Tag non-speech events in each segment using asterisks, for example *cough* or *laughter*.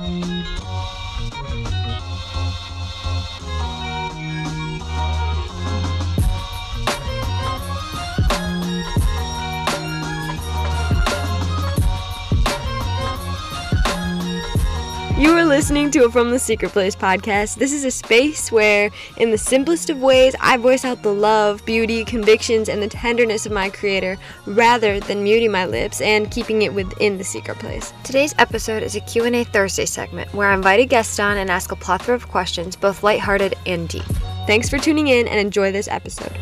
Música You are listening to a From the Secret Place podcast. This is a space where, in the simplest of ways, I voice out the love, beauty, convictions, and the tenderness of my creator rather than muting my lips and keeping it within the secret place. Today's episode is a Q&A Thursday segment where I invite a guest on and ask a plethora of questions, both lighthearted and deep. Thanks for tuning in and enjoy this episode.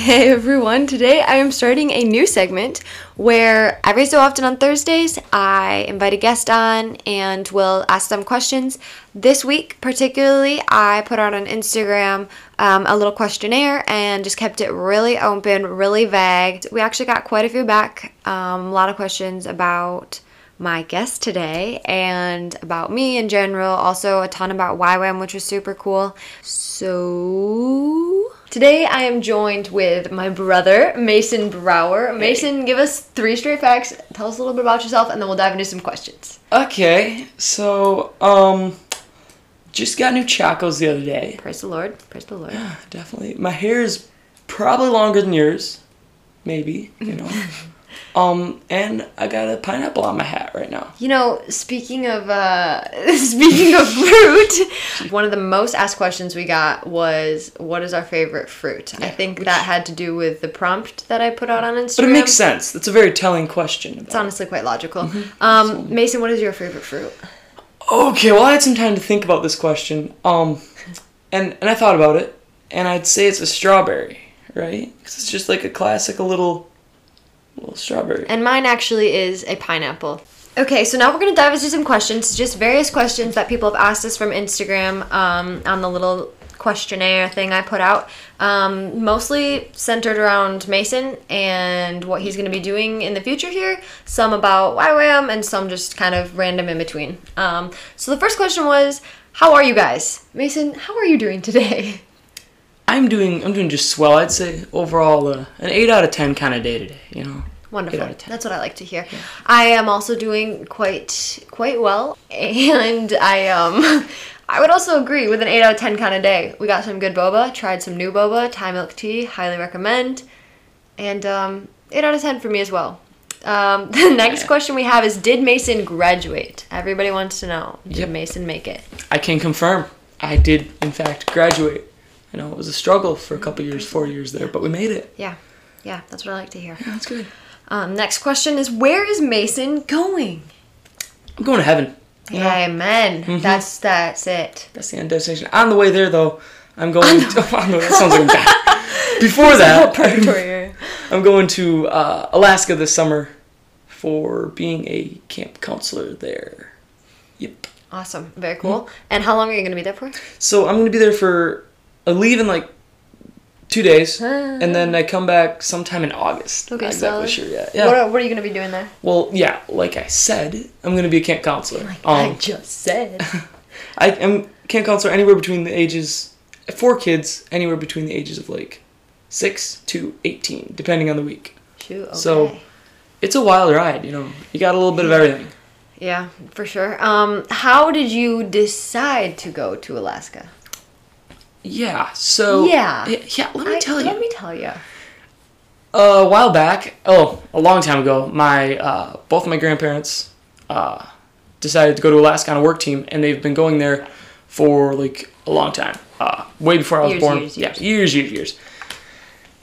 Hey everyone, today I am starting a new segment where every so often on Thursdays I invite a guest on and will ask them questions. This week, particularly, I put out on Instagram um, a little questionnaire and just kept it really open, really vague. We actually got quite a few back, um, a lot of questions about my guest today and about me in general, also a ton about YWAM, which was super cool. So Today I am joined with my brother, Mason Brower. Mason, give us three straight facts. Tell us a little bit about yourself, and then we'll dive into some questions. Okay, so um, just got new chacos the other day. Praise the Lord. Praise the Lord. Yeah, definitely, my hair is probably longer than yours, maybe you know. *laughs* um, and I got a pineapple on my hat right now. You know, speaking of uh, *laughs* speaking of fruit, *laughs* one of the most asked questions we got was, "What is our favorite fruit?" I think that had to do with the prompt that I put out on Instagram. But it makes sense. That's a very telling question. It's honestly quite logical. Um, Mason, what is your favorite fruit? Okay, well, I had some time to think about this question. Um, and and I thought about it, and I'd say it's a strawberry, right? Because it's just like a classic, a little, little strawberry. And mine actually is a pineapple. Okay, so now we're gonna dive into some questions, just various questions that people have asked us from Instagram um, on the little questionnaire thing I put out. Um, mostly centered around Mason and what he's gonna be doing in the future here. Some about YWAM and some just kind of random in between. Um, so the first question was, how are you guys? Mason, how are you doing today? *laughs* I'm doing I'm doing just swell. I'd say overall uh, an eight out of ten kind of day today. You know. Wonderful. Eight out of 10. That's what I like to hear. I am also doing quite quite well, *laughs* and I um *laughs* I would also agree with an eight out of ten kind of day. We got some good boba. Tried some new boba, Thai milk tea. Highly recommend. And um, eight out of ten for me as well. Um, *laughs* the next Yeah. question we have is: Did Mason graduate? Everybody wants to know. Did Yep. Mason make it? I can confirm I did in fact graduate. I know it was a struggle for a couple years, four years there, but we made it. Yeah, yeah. That's what I like to hear. Yeah, that's good. Um, next question is: Where is Mason going? I'm going to heaven. You know, Amen. That's that's it. that's the end destination. On the way there, though, I'm going. To, on the *laughs* way, that *laughs* sounds like I'm bad. Before that, Purgatory. *laughs* I'm going to uh, Alaska this summer for being a camp counselor there. Yep. Awesome. Very cool. And how long are you going to be there for? So I'm gonna be there for I leave in like two days, and then *gasps* I come back sometime in August. Okay, Not exactly solid. sure yet. Yeah. What are, what are you going to be doing there? well, yeah, like I said, I'm gonna be a camp counselor. Um, just said. *laughs* I am camp counselor anywhere between the ages four kids anywhere between the ages of like six to eighteen, depending on the week. Shoot. Okay. So- It's a wild ride, you know. You got a little bit of everything. yeah, for sure. Um, how did you decide to go to Alaska? Yeah. So Yeah. yeah. Let me I- tell you. Let me tell you. a while back, oh, a long time ago, my uh, both of my grandparents uh, decided to go to Alaska on a work team, and they've been going there for like a long time, uh, way before I was Years, born. years, Yeah, years. years, years.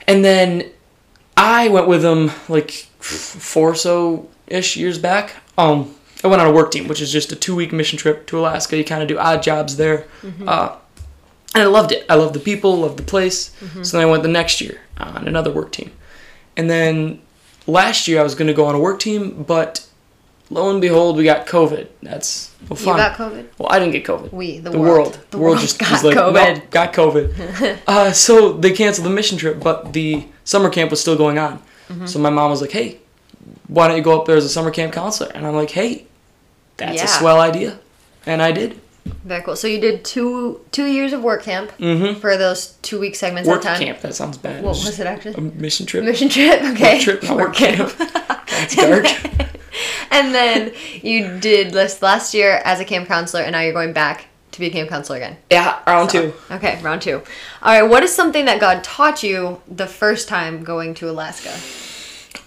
And then I went with them like four or so ish years back. Um, I went on a work team, which is just a two week mission trip to Alaska. You kind of do odd jobs there. Mm-hmm. Uh, and I loved it. I loved the people, loved the place. Mm-hmm. So then I went the next year on another work team. And then last year I was going to go on a work team, but lo and behold, we got COVID. That's well, You got COVID? Well, I didn't get COVID. We, the the world. world. The world just got was like, COVID. "Nope, got COVID. *laughs* uh, so they canceled the mission trip, but the summer camp was still going on. Mm-hmm. So my mom was like, "Hey, why don't you go up there as a summer camp counselor?" And I'm like, "Hey, that's Yeah. a swell idea," and I did. Very cool. So you did two two years of work camp Mm-hmm. for those two week segments Work time. camp. That sounds bad. What was it actually? A mission trip. Mission trip. Okay. Work trip, not work camp. *laughs* It's dark. *laughs* and then you did this last year as a camp counselor, and now you're going back to be a camp counselor again. yeah, round two. Okay, round two. All right, what is something that God taught you the first time going to Alaska?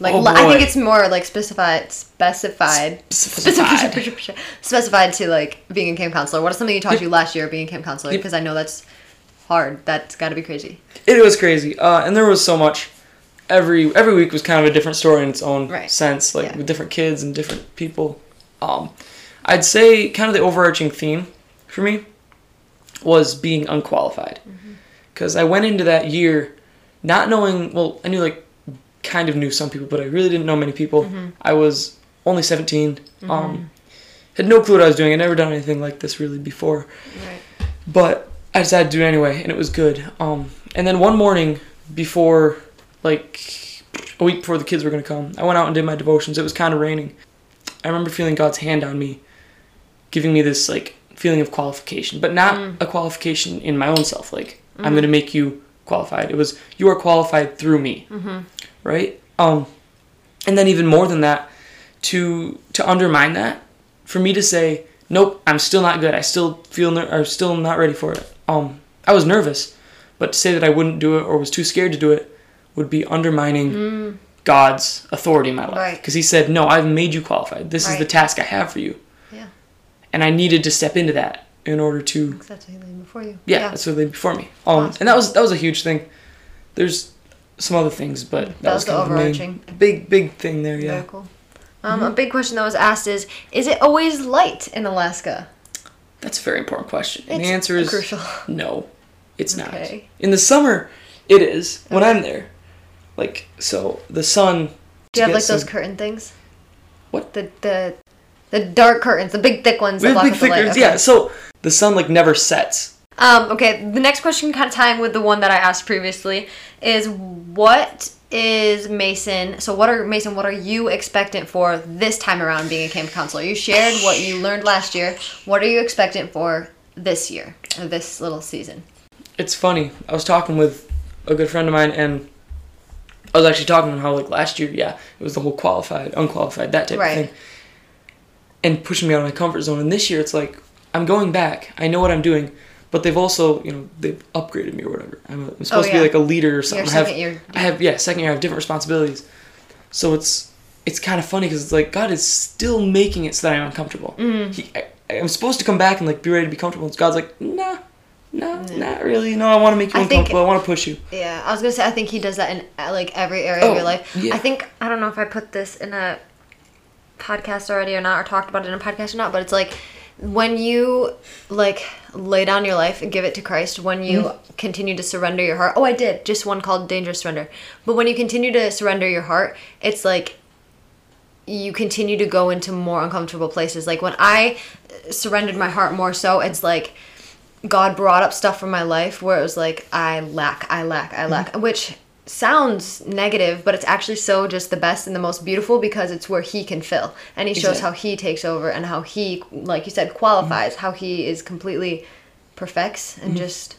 Like, Oh, I think it's more like specified, *laughs* specified, Specified. specified, specified to like being a camp counselor. What is something you taught you last year being a camp counselor? Because I know that's hard. That's got to be crazy. It was crazy, uh, and there was so much. Every every week was kind of a different story in its own Right. sense, like Yeah. with different kids and different people. Um, I'd say kind of the overarching theme for me was being unqualified, Mm-hmm. because I went into that year not knowing. Well, I knew like kind of knew some people, but I really didn't know many people. Mm-hmm. I was only 17. Um, had no clue what I was doing. I'd never done anything like this really before Right. but I decided to do it anyway, and it was good. Um, and then one morning before, like a week before the kids were gonna come, I went out and did my devotions. It was kind of raining. I remember feeling God's hand on me, giving me this like feeling of qualification, but not a qualification in my own self. Like I'm gonna make you qualified. It was you are qualified through me, right? Um, and then even more than that, to to undermine that, for me to say, nope, I'm still not good. I still feel ner- or still not ready for it. Um, I was nervous, but to say that I wouldn't do it or was too scared to do it would be undermining God's authority in my life. Right. Because He said, no, I've made you qualified. This is the task I have for you, Yeah. and I needed to step into that in order to that's what he laid before you. yeah, that's what did before me. Um, and that was that was a huge thing. There's some other things, but that, That was was the kind of the main- overarching. big big thing there. Very Yeah, cool. Um, A big question that was asked is: Is it always light in Alaska? that's a very important question. And It's the answer is crucial. no, it's not. In the summer, it is when I'm there. Like so, the sun. Do you have like get those curtain things? What? The the the dark curtains, the big thick ones We have block big light. thickers, Okay. yeah. So the sun like never sets. Um, okay, the next question kind of tying with the one that I asked previously is what is Mason? So what are Mason? What are you expectant for this time around being a camp counselor? You shared what you learned last year. What are you expectant for this year or this little season? It's funny. I was talking with a good friend of mine, and I was actually talking about how like last year, yeah, it was the whole qualified, unqualified, that type Right. of thing, and pushing me out of my comfort zone. And this year, it's like I'm going back. I know what I'm doing, but they've also, you know, they've upgraded me or whatever. I'm, a, I'm supposed to Oh, yeah. be like a leader or something. I have, year. I have, yeah, second year. I have different responsibilities, so it's it's kind of funny because it's like God is still making it so that I'm uncomfortable. Mm-hmm. He, I, I'm supposed to come back and like be ready to be comfortable. And God's like, nah, nah, not really. No, I want to make you I think- uncomfortable. I want to push you. Yeah, I was gonna say I think he does that in uh, like every area Oh, of your life. yeah. I think I don't know if I put this in a podcast already or not, or talked about it in a podcast or not, but it's like when you like lay down your life and give it to Christ, when you Mm-hmm. continue to surrender your heart. Oh, I did just one called Dangerous Surrender. But when you continue to surrender your heart, it's like you continue to go into more uncomfortable places. Like when I surrendered my heart more so, it's like God brought up stuff from my life where it was like I lack, I lack, I lack, which sounds negative, but it's actually so just the best and the most beautiful because it's where he can fill. And he shows Exactly. how he takes over and how he like you said qualifies, how he is completely perfects and mm-hmm. just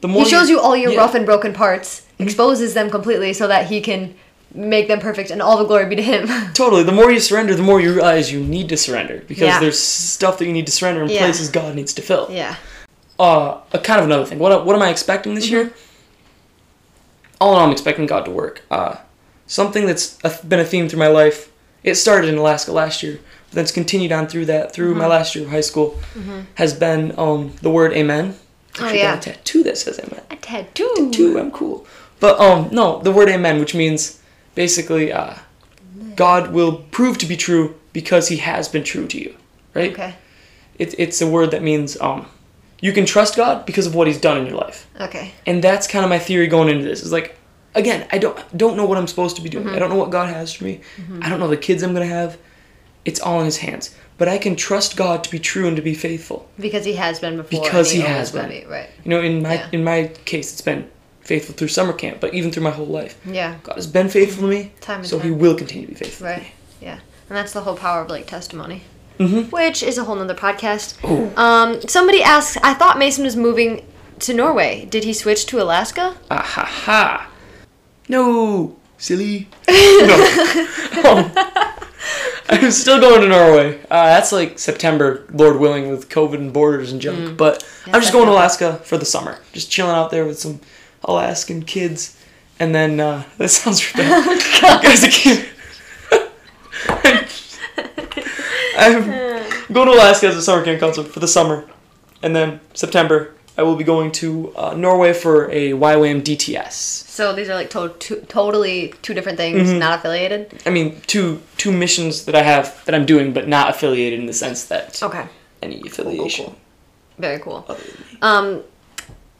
The more he shows you all your yeah. rough and broken parts, mm-hmm. exposes them completely so that he can make them perfect and all the glory be to him. *laughs* Totally. The more you surrender, the more you realize you need to surrender because Yeah. there's stuff that you need to surrender in Yeah. places God needs to fill. yeah. Uh, a kind of another thing. What what am I expecting this mm-hmm. year? All in all, I'm expecting God to work. Uh, something that's a, been a theme through my life. It started in Alaska last year, but then it's continued on through that through my last year of high school. Has been um, the word Amen. Oh, yeah. got a tattoo that says Amen. A tattoo. Tattoo. I'm cool. But um, no, the word Amen, which means basically, uh, God will prove to be true because He has been true to you, right? Okay. It, it's a word that means um, you can trust God because of what He's done in your life, Okay. and that's kind of my theory going into this. Is like, again, I don't don't know what I'm supposed to be doing. I mm-hmm. don't know what God has for me. Mm-hmm. I don't know the kids I'm gonna have. It's all in His hands. But I can trust God to be true and to be faithful. Because he has been before. Because and he has been. be, Right. You know, in my Yeah. in my case, it's been faithful through summer camp, but even through my whole life, Yeah. God has been faithful to me. Time and so He will continue to be faithful. Right. Yeah. And that's the whole power of like testimony. Which is a whole nother podcast. Um, somebody asks, I thought Mason was moving to Norway. Did he switch to Alaska? Ah ha ha. No, silly. *laughs* no. Um, I'm still going to Norway. Uh, that's like September, Lord willing, with COVID and borders and junk. But I'm just going to Alaska for the summer. Just chilling out there with some Alaskan kids. And then, uh, *laughs* that sounds *laughs* bad. Guys, I can't. I'm *laughs* going to Alaska as a summer camp counselor for the summer. And then September, I will be going to uh, Norway for a YWAM DTS. So these are like to- to- totally two different things, not affiliated. I mean, two two missions that I have that I'm doing, but not affiliated in the sense that Okay, any affiliation. cool. very cool. Other than me. Um,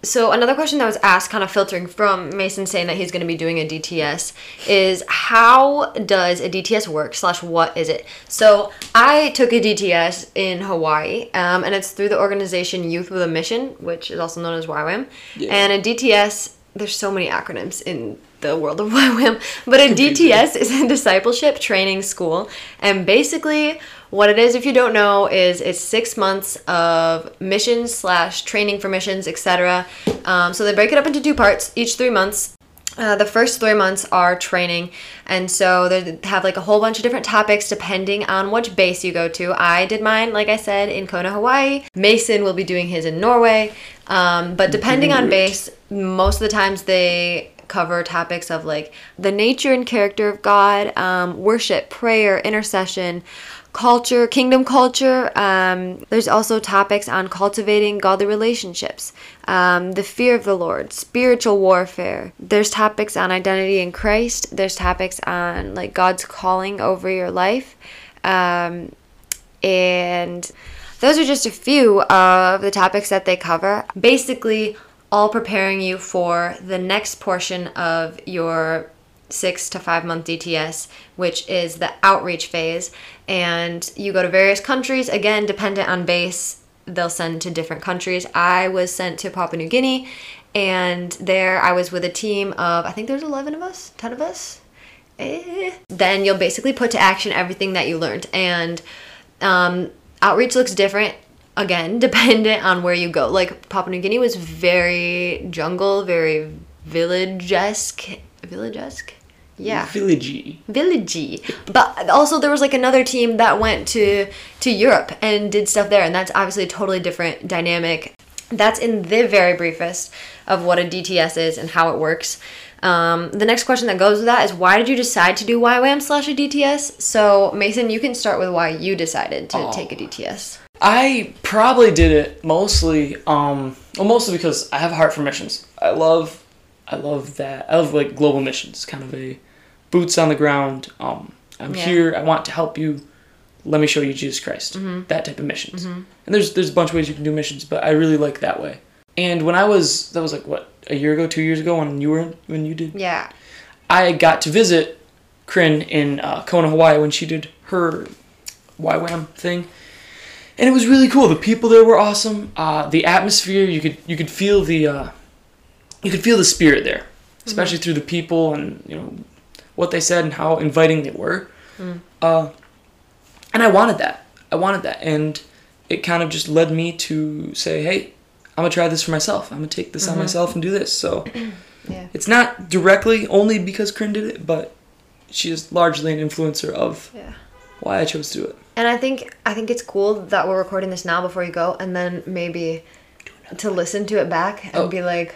so another question that was asked, kind of filtering from Mason saying that he's going to be doing a DTS, is how does a DTS work? Slash, what is it? So I took a DTS in Hawaii, um, and it's through the organization Youth with a Mission, which is also known as YWAM. Yeah. And a DTS, there's so many acronyms in the world of *laughs* YWAM, but a DTS is a discipleship training school, and basically what it is, if you don't know, is it's six months of missions slash training for missions, etc. Um, so they break it up into two parts, each three months. Uh, the first three months are training, and so they have like a whole bunch of different topics depending on which base you go to. I did mine, like I said, in Kona, Hawaii. Mason will be doing his in Norway, um, but depending on base, most of the times they cover topics of like the nature and character of God, um, worship, prayer, intercession, culture, kingdom culture. Um, there's also topics on cultivating godly relationships, um, the fear of the Lord, spiritual warfare. There's topics on identity in Christ. There's topics on like God's calling over your life. Um, and those are just a few of the topics that they cover. Basically, all preparing you for the next portion of your six to five month DTS, which is the outreach phase. And you go to various countries, again, dependent on base, they'll send to different countries. I was sent to Papua New Guinea, and there I was with a team of, I think there's 11 of us, 10 of us. Eh. Then you'll basically put to action everything that you learned. And um, outreach looks different again *laughs* dependent on where you go like papua new guinea was very jungle very village-esque village-esque yeah Villagey. villagey but also there was like another team that went to to europe and did stuff there and that's obviously a totally different dynamic that's in the very briefest of what a dts is and how it works um, the next question that goes with that is why did you decide to do YWAM slash a DTS? So Mason, you can start with why you decided to Oh. take a DTS. I probably did it mostly, um, well, mostly because I have a heart for missions. I love, I love that. I love like global missions, kind of a boots on the ground. Um, I'm Yeah. here. I want to help you. Let me show you Jesus Christ. That type of missions. And there's there's a bunch of ways you can do missions, but I really like that way. And when I was that was like what a year ago, two years ago, when you were when you did Yeah. I got to visit Kryn in uh, Kona, Hawaii when she did her YWAM thing, and it was really cool. The people there were awesome. Uh, the atmosphere you could you could feel the uh, you could feel the spirit there, especially through the people and you know what they said and how inviting they were. Uh, and I wanted that. I wanted that, and it kind of just led me to say, "Hey, I'm gonna try this for myself. I'm gonna take this on myself and do this." So. *clears throat* Yeah. It's not directly only because Kryn did it, but she is largely an influencer of Yeah. Why I chose to do it. And I think I think it's cool that we're recording this now before you go, and then maybe to listen to it back and Oh. be like,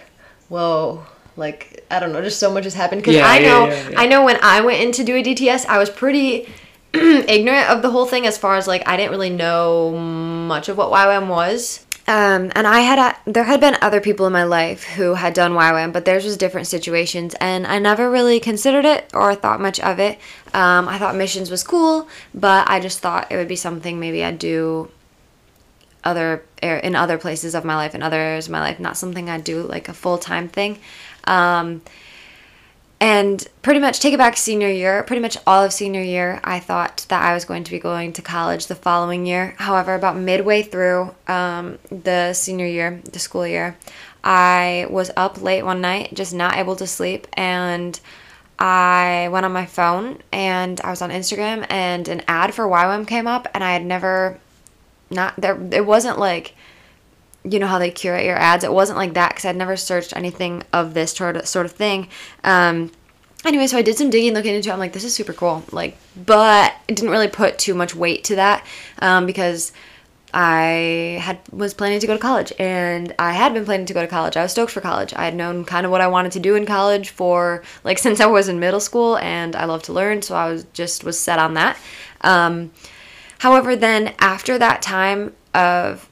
"Whoa!" Like I don't know, just so much has happened. Because Yeah, I know, yeah, yeah. I know when I went in to do a DTS, I was pretty *clears throat* ignorant of the whole thing as far as like I didn't really know much of what YWAM was. Um, and I had a, there had been other people in my life who had done YWAM, but theirs was different situations, and I never really considered it or thought much of it. Um, I thought missions was cool, but I just thought it would be something maybe I'd do other er, in other places of my life in other areas of my life, not something I'd do like a full time thing. Um, and pretty much take it back senior year, pretty much all of senior year, I thought that I was going to be going to college the following year. However, about midway through um, the senior year, the school year, I was up late one night, just not able to sleep, and I went on my phone and I was on Instagram and an ad for YWAM came up and I had never not there it wasn't like you know how they curate your ads it wasn't like that because i'd never searched anything of this sort of, thing um, anyway so i did some digging looking into it i'm like this is super cool like but it didn't really put too much weight to that um, because I had was planning to go to college and I had been planning to go to college. I was stoked for college. I had known kind of what I wanted to do in college for like *laughs* since I was in middle school and I love to learn, so I was just was set on that. Um, however, then after that time of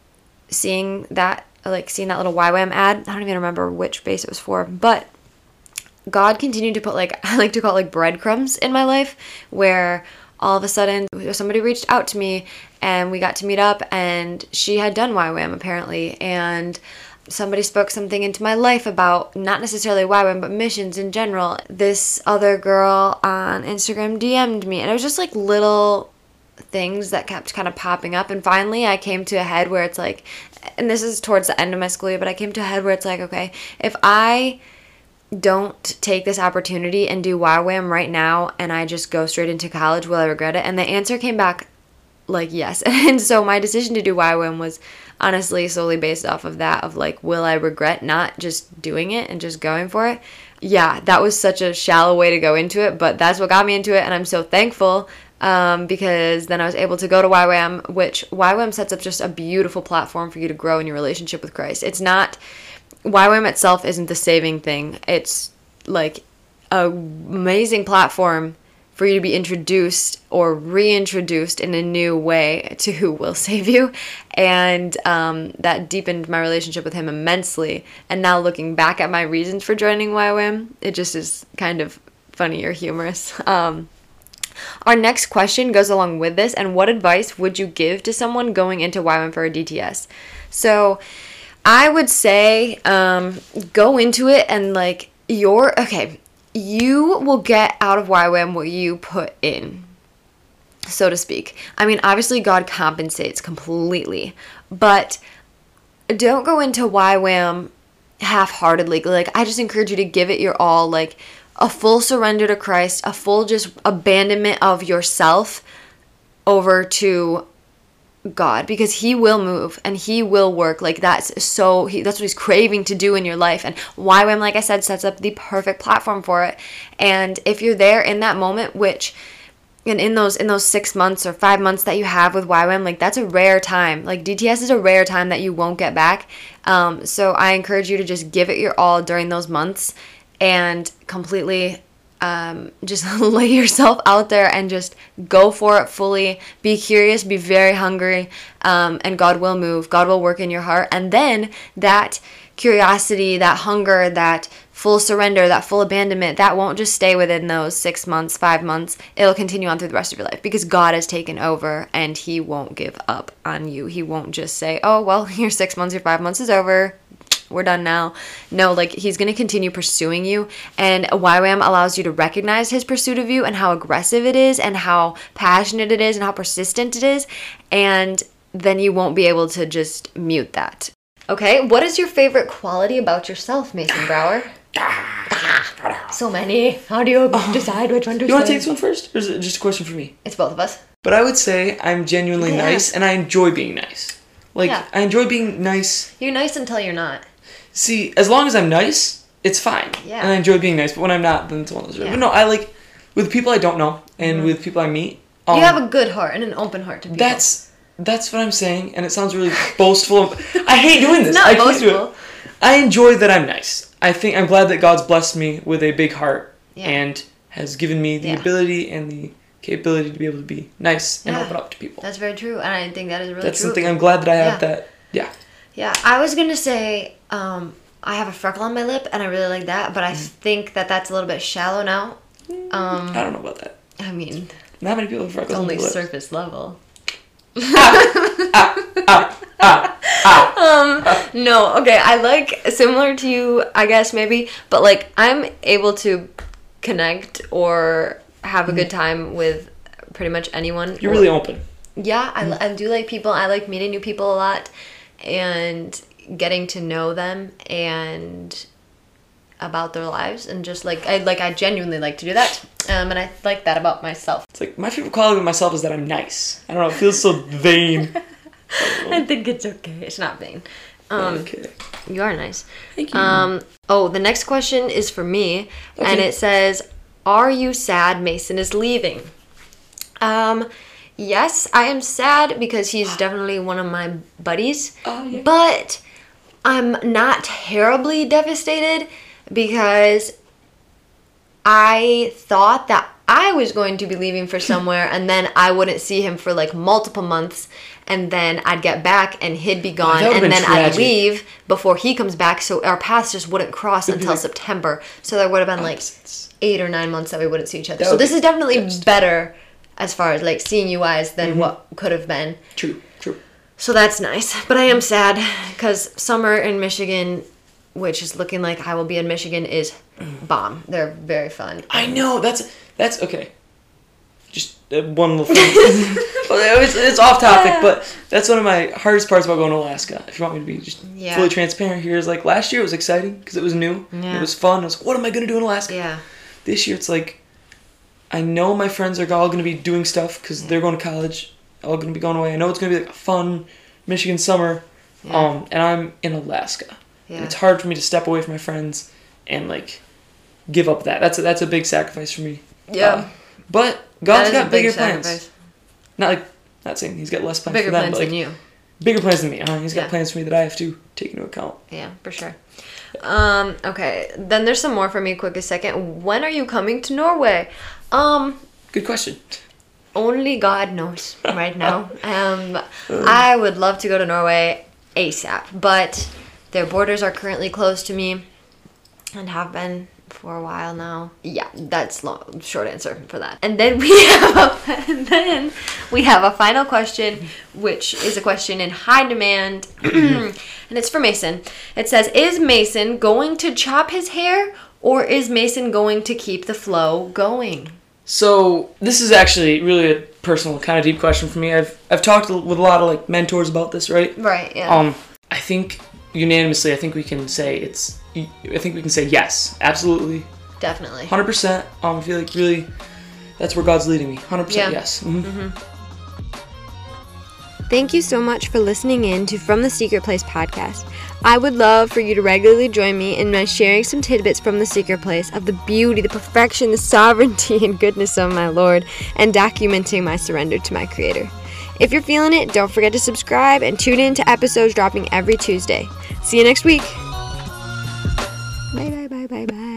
seeing that like seeing that little YWAM ad, I don't even remember which base it was for, but God continued to put like *laughs* I like to call it like breadcrumbs in my life where all of a sudden somebody reached out to me and we got to meet up and she had done YWAM apparently and somebody spoke something into my life about not necessarily YWAM but missions in general. This other girl on Instagram DM'd me and it was just like little things that kept kind of popping up and finally I came to a head where it's like and this is towards the end of my school year but I came to a head where it's like okay if I don't take this opportunity and do YWAM right now and I just go straight into college, will I regret it? And the answer came back like yes. *laughs* And so my decision to do YWAM was honestly solely based off of that of like will I regret not just doing it and just going for it? Yeah, that was such a shallow way to go into it, but that's what got me into it and I'm so thankful um, because then I was able to go to YWAM, which YWAM sets up just a beautiful platform for you to grow in your relationship with Christ. It's not YWAM itself isn't the saving thing. It's like a amazing platform for you to be introduced or reintroduced in a new way to who will *laughs* save you. And um, that deepened my relationship with him immensely. And now looking back at my reasons for joining YWAM, it just is kind of funny or humorous. *laughs* Um, our next question goes along with this. And what advice would you give to someone going into YWAM for a DTS? So, I would say um, go into it and like your okay, you will get out of YWAM what you put in, so to speak. I mean, obviously God compensates completely, but don't go into YWAM half-heartedly. Like I just encourage you to give it your all, like a full surrender to Christ, a full just abandonment of yourself over to God because he will move and he will work. Like that's so he that's what he's craving to do in your life. And YWAM like I said sets up the perfect platform for it. And if you're there in that moment which and in those in those 6 months or 5 months that you have with YWAM like that's a rare time. Like DTS is a rare time that you won't get back. Um, so I encourage you to just give it your all during those months and completely um, just *laughs* lay yourself out there and just go for it fully. Be curious, be very hungry, um, and God will move. God will work in your heart. And then that curiosity, that hunger, that full surrender, that full abandonment, that won't just stay within those six months, five months. It'll continue on through the rest of your life because God has taken over and He won't give up on you. He won't just say, oh, well, *laughs* your six months, your five months is over we're done now. No, like he's going to continue pursuing you. And YWAM allows you to recognize his pursuit of you and how aggressive it is and how passionate it is and how persistent it is. And then you won't be able to just mute that. Okay, what is your favorite quality about yourself, Mason Brower? so many. How do you ah. decide which one to You want to take this one first? Or is it just a question for me? It's both of us. But I would say I'm genuinely Yeah. nice and I enjoy being nice. Like, Yeah. I enjoy being nice. You're nice until you're not. See, as long as I'm nice, it's fine. Yeah. And I enjoy being nice, but when I'm not, then it's one of those. Yeah. But no, I like, with people I don't know and with people I meet, um, you have a good heart and an open heart to people. That's that's what I'm saying, and it sounds really boastful. *laughs* I hate doing this. not I can't do it. boastful. I enjoy that I'm nice. I think I'm glad that God's blessed me with a big heart Yeah. and has given me the Yeah. ability and the capability to be able to be nice and Yeah. open up to people. That's very true, and I think that is really That's true. something I'm glad that I have that. Yeah. Yeah, I was gonna say um, I have a freckle on my lip, and I really like that, but I Mm. think that that's a little bit shallow now. Um, I don't know about that. I mean, Not many people have freckles it's on only their lips. surface level. Ah, *laughs* um, no, okay, I like similar to you, I guess maybe, but like I'm able to connect or have a good time with pretty much anyone. Mm. You're really open. yeah I, I do like people i like meeting new people a lot and getting to know them and about their lives and just like I like I genuinely like to do that. Um, and I like that about myself. It's like my favorite quality of myself is that I'm nice. I don't know. It feels so vain. *laughs* I think it's okay. It's not vain. Um, okay. You are nice. Thank you. Um, oh, the next question is for me, and it says, "Are you sad Mason is leaving?" Um, yes, I am sad because he's *gasps* definitely one of my buddies. Oh, yeah. But I'm not terribly devastated because I thought that I was going to be leaving for somewhere and then I wouldn't see him for like multiple months and then I'd get back and he'd be gone and then I'd leave before he comes back so our paths just wouldn't cross until like- September. So there would have been like Opposites. 8 or 9 months that we wouldn't see each other. So this is definitely better as far as like seeing you guys than Mm-hmm. what could have been. True. So that's nice. But I am sad because summer in Michigan, which is looking like I will be in Michigan, is *clears throat* bomb. They're very fun. I know. That's that's okay. Just uh, one little thing. *laughs* It's, it's off topic, but that's one of my hardest parts about going to Alaska. If you want me to be just Yeah. fully transparent here, is like last year it was exciting because it was new. Yeah. It was fun. I was like, what am I gonna do in Alaska? Yeah. This year it's like I know my friends are all gonna be doing stuff because they're going to college. All gonna be going away. I know it's gonna be like a fun Michigan summer. Yeah. Um, and I'm in Alaska. Yeah. And it's hard for me to step away from my friends and like give up that. That's a, that's a big sacrifice for me. Yeah. Uh, but God's got a big bigger plans. Not like not saying he's got less plans Bigger for them, plans like than you. bigger plans than me. Uh, he's got Yeah. plans for me that I have to take into account. Yeah, for sure. Um, okay. Then there's some more for me. Quick a second. When are you coming to Norway? Um, Good question. Only God knows right now. *laughs* Um, I would love to go to Norway ASAP, but their borders are currently closed to me and have been for a while now. Yeah, that's long short answer for that. And then we *laughs* have a, and then we have a final question, which is a question in high demand, *clears throat* and it's for Mason. It says, "Is Mason going to chop his hair, or is Mason going to keep the flow going?" So this is actually really a personal, kind of deep question for me. I've I've talked with a lot of like mentors about this, right? Right. Yeah. Um, I think unanimously, I think we can say it's. I think we can say yes, absolutely, Definitely. hundred percent. Um, I feel like really, that's where God's leading me. Hundred percent Yeah. yes. Mhm. Thank you so much for listening in to From the Secret Place podcast. I would love for you to regularly join me in my sharing some tidbits from the secret place of the beauty, the perfection, the sovereignty, and goodness of my Lord, and documenting my surrender to my Creator. If you're feeling it, don't forget to subscribe and tune in to episodes dropping every Tuesday. See you next week. Bye, bye, bye, bye, bye.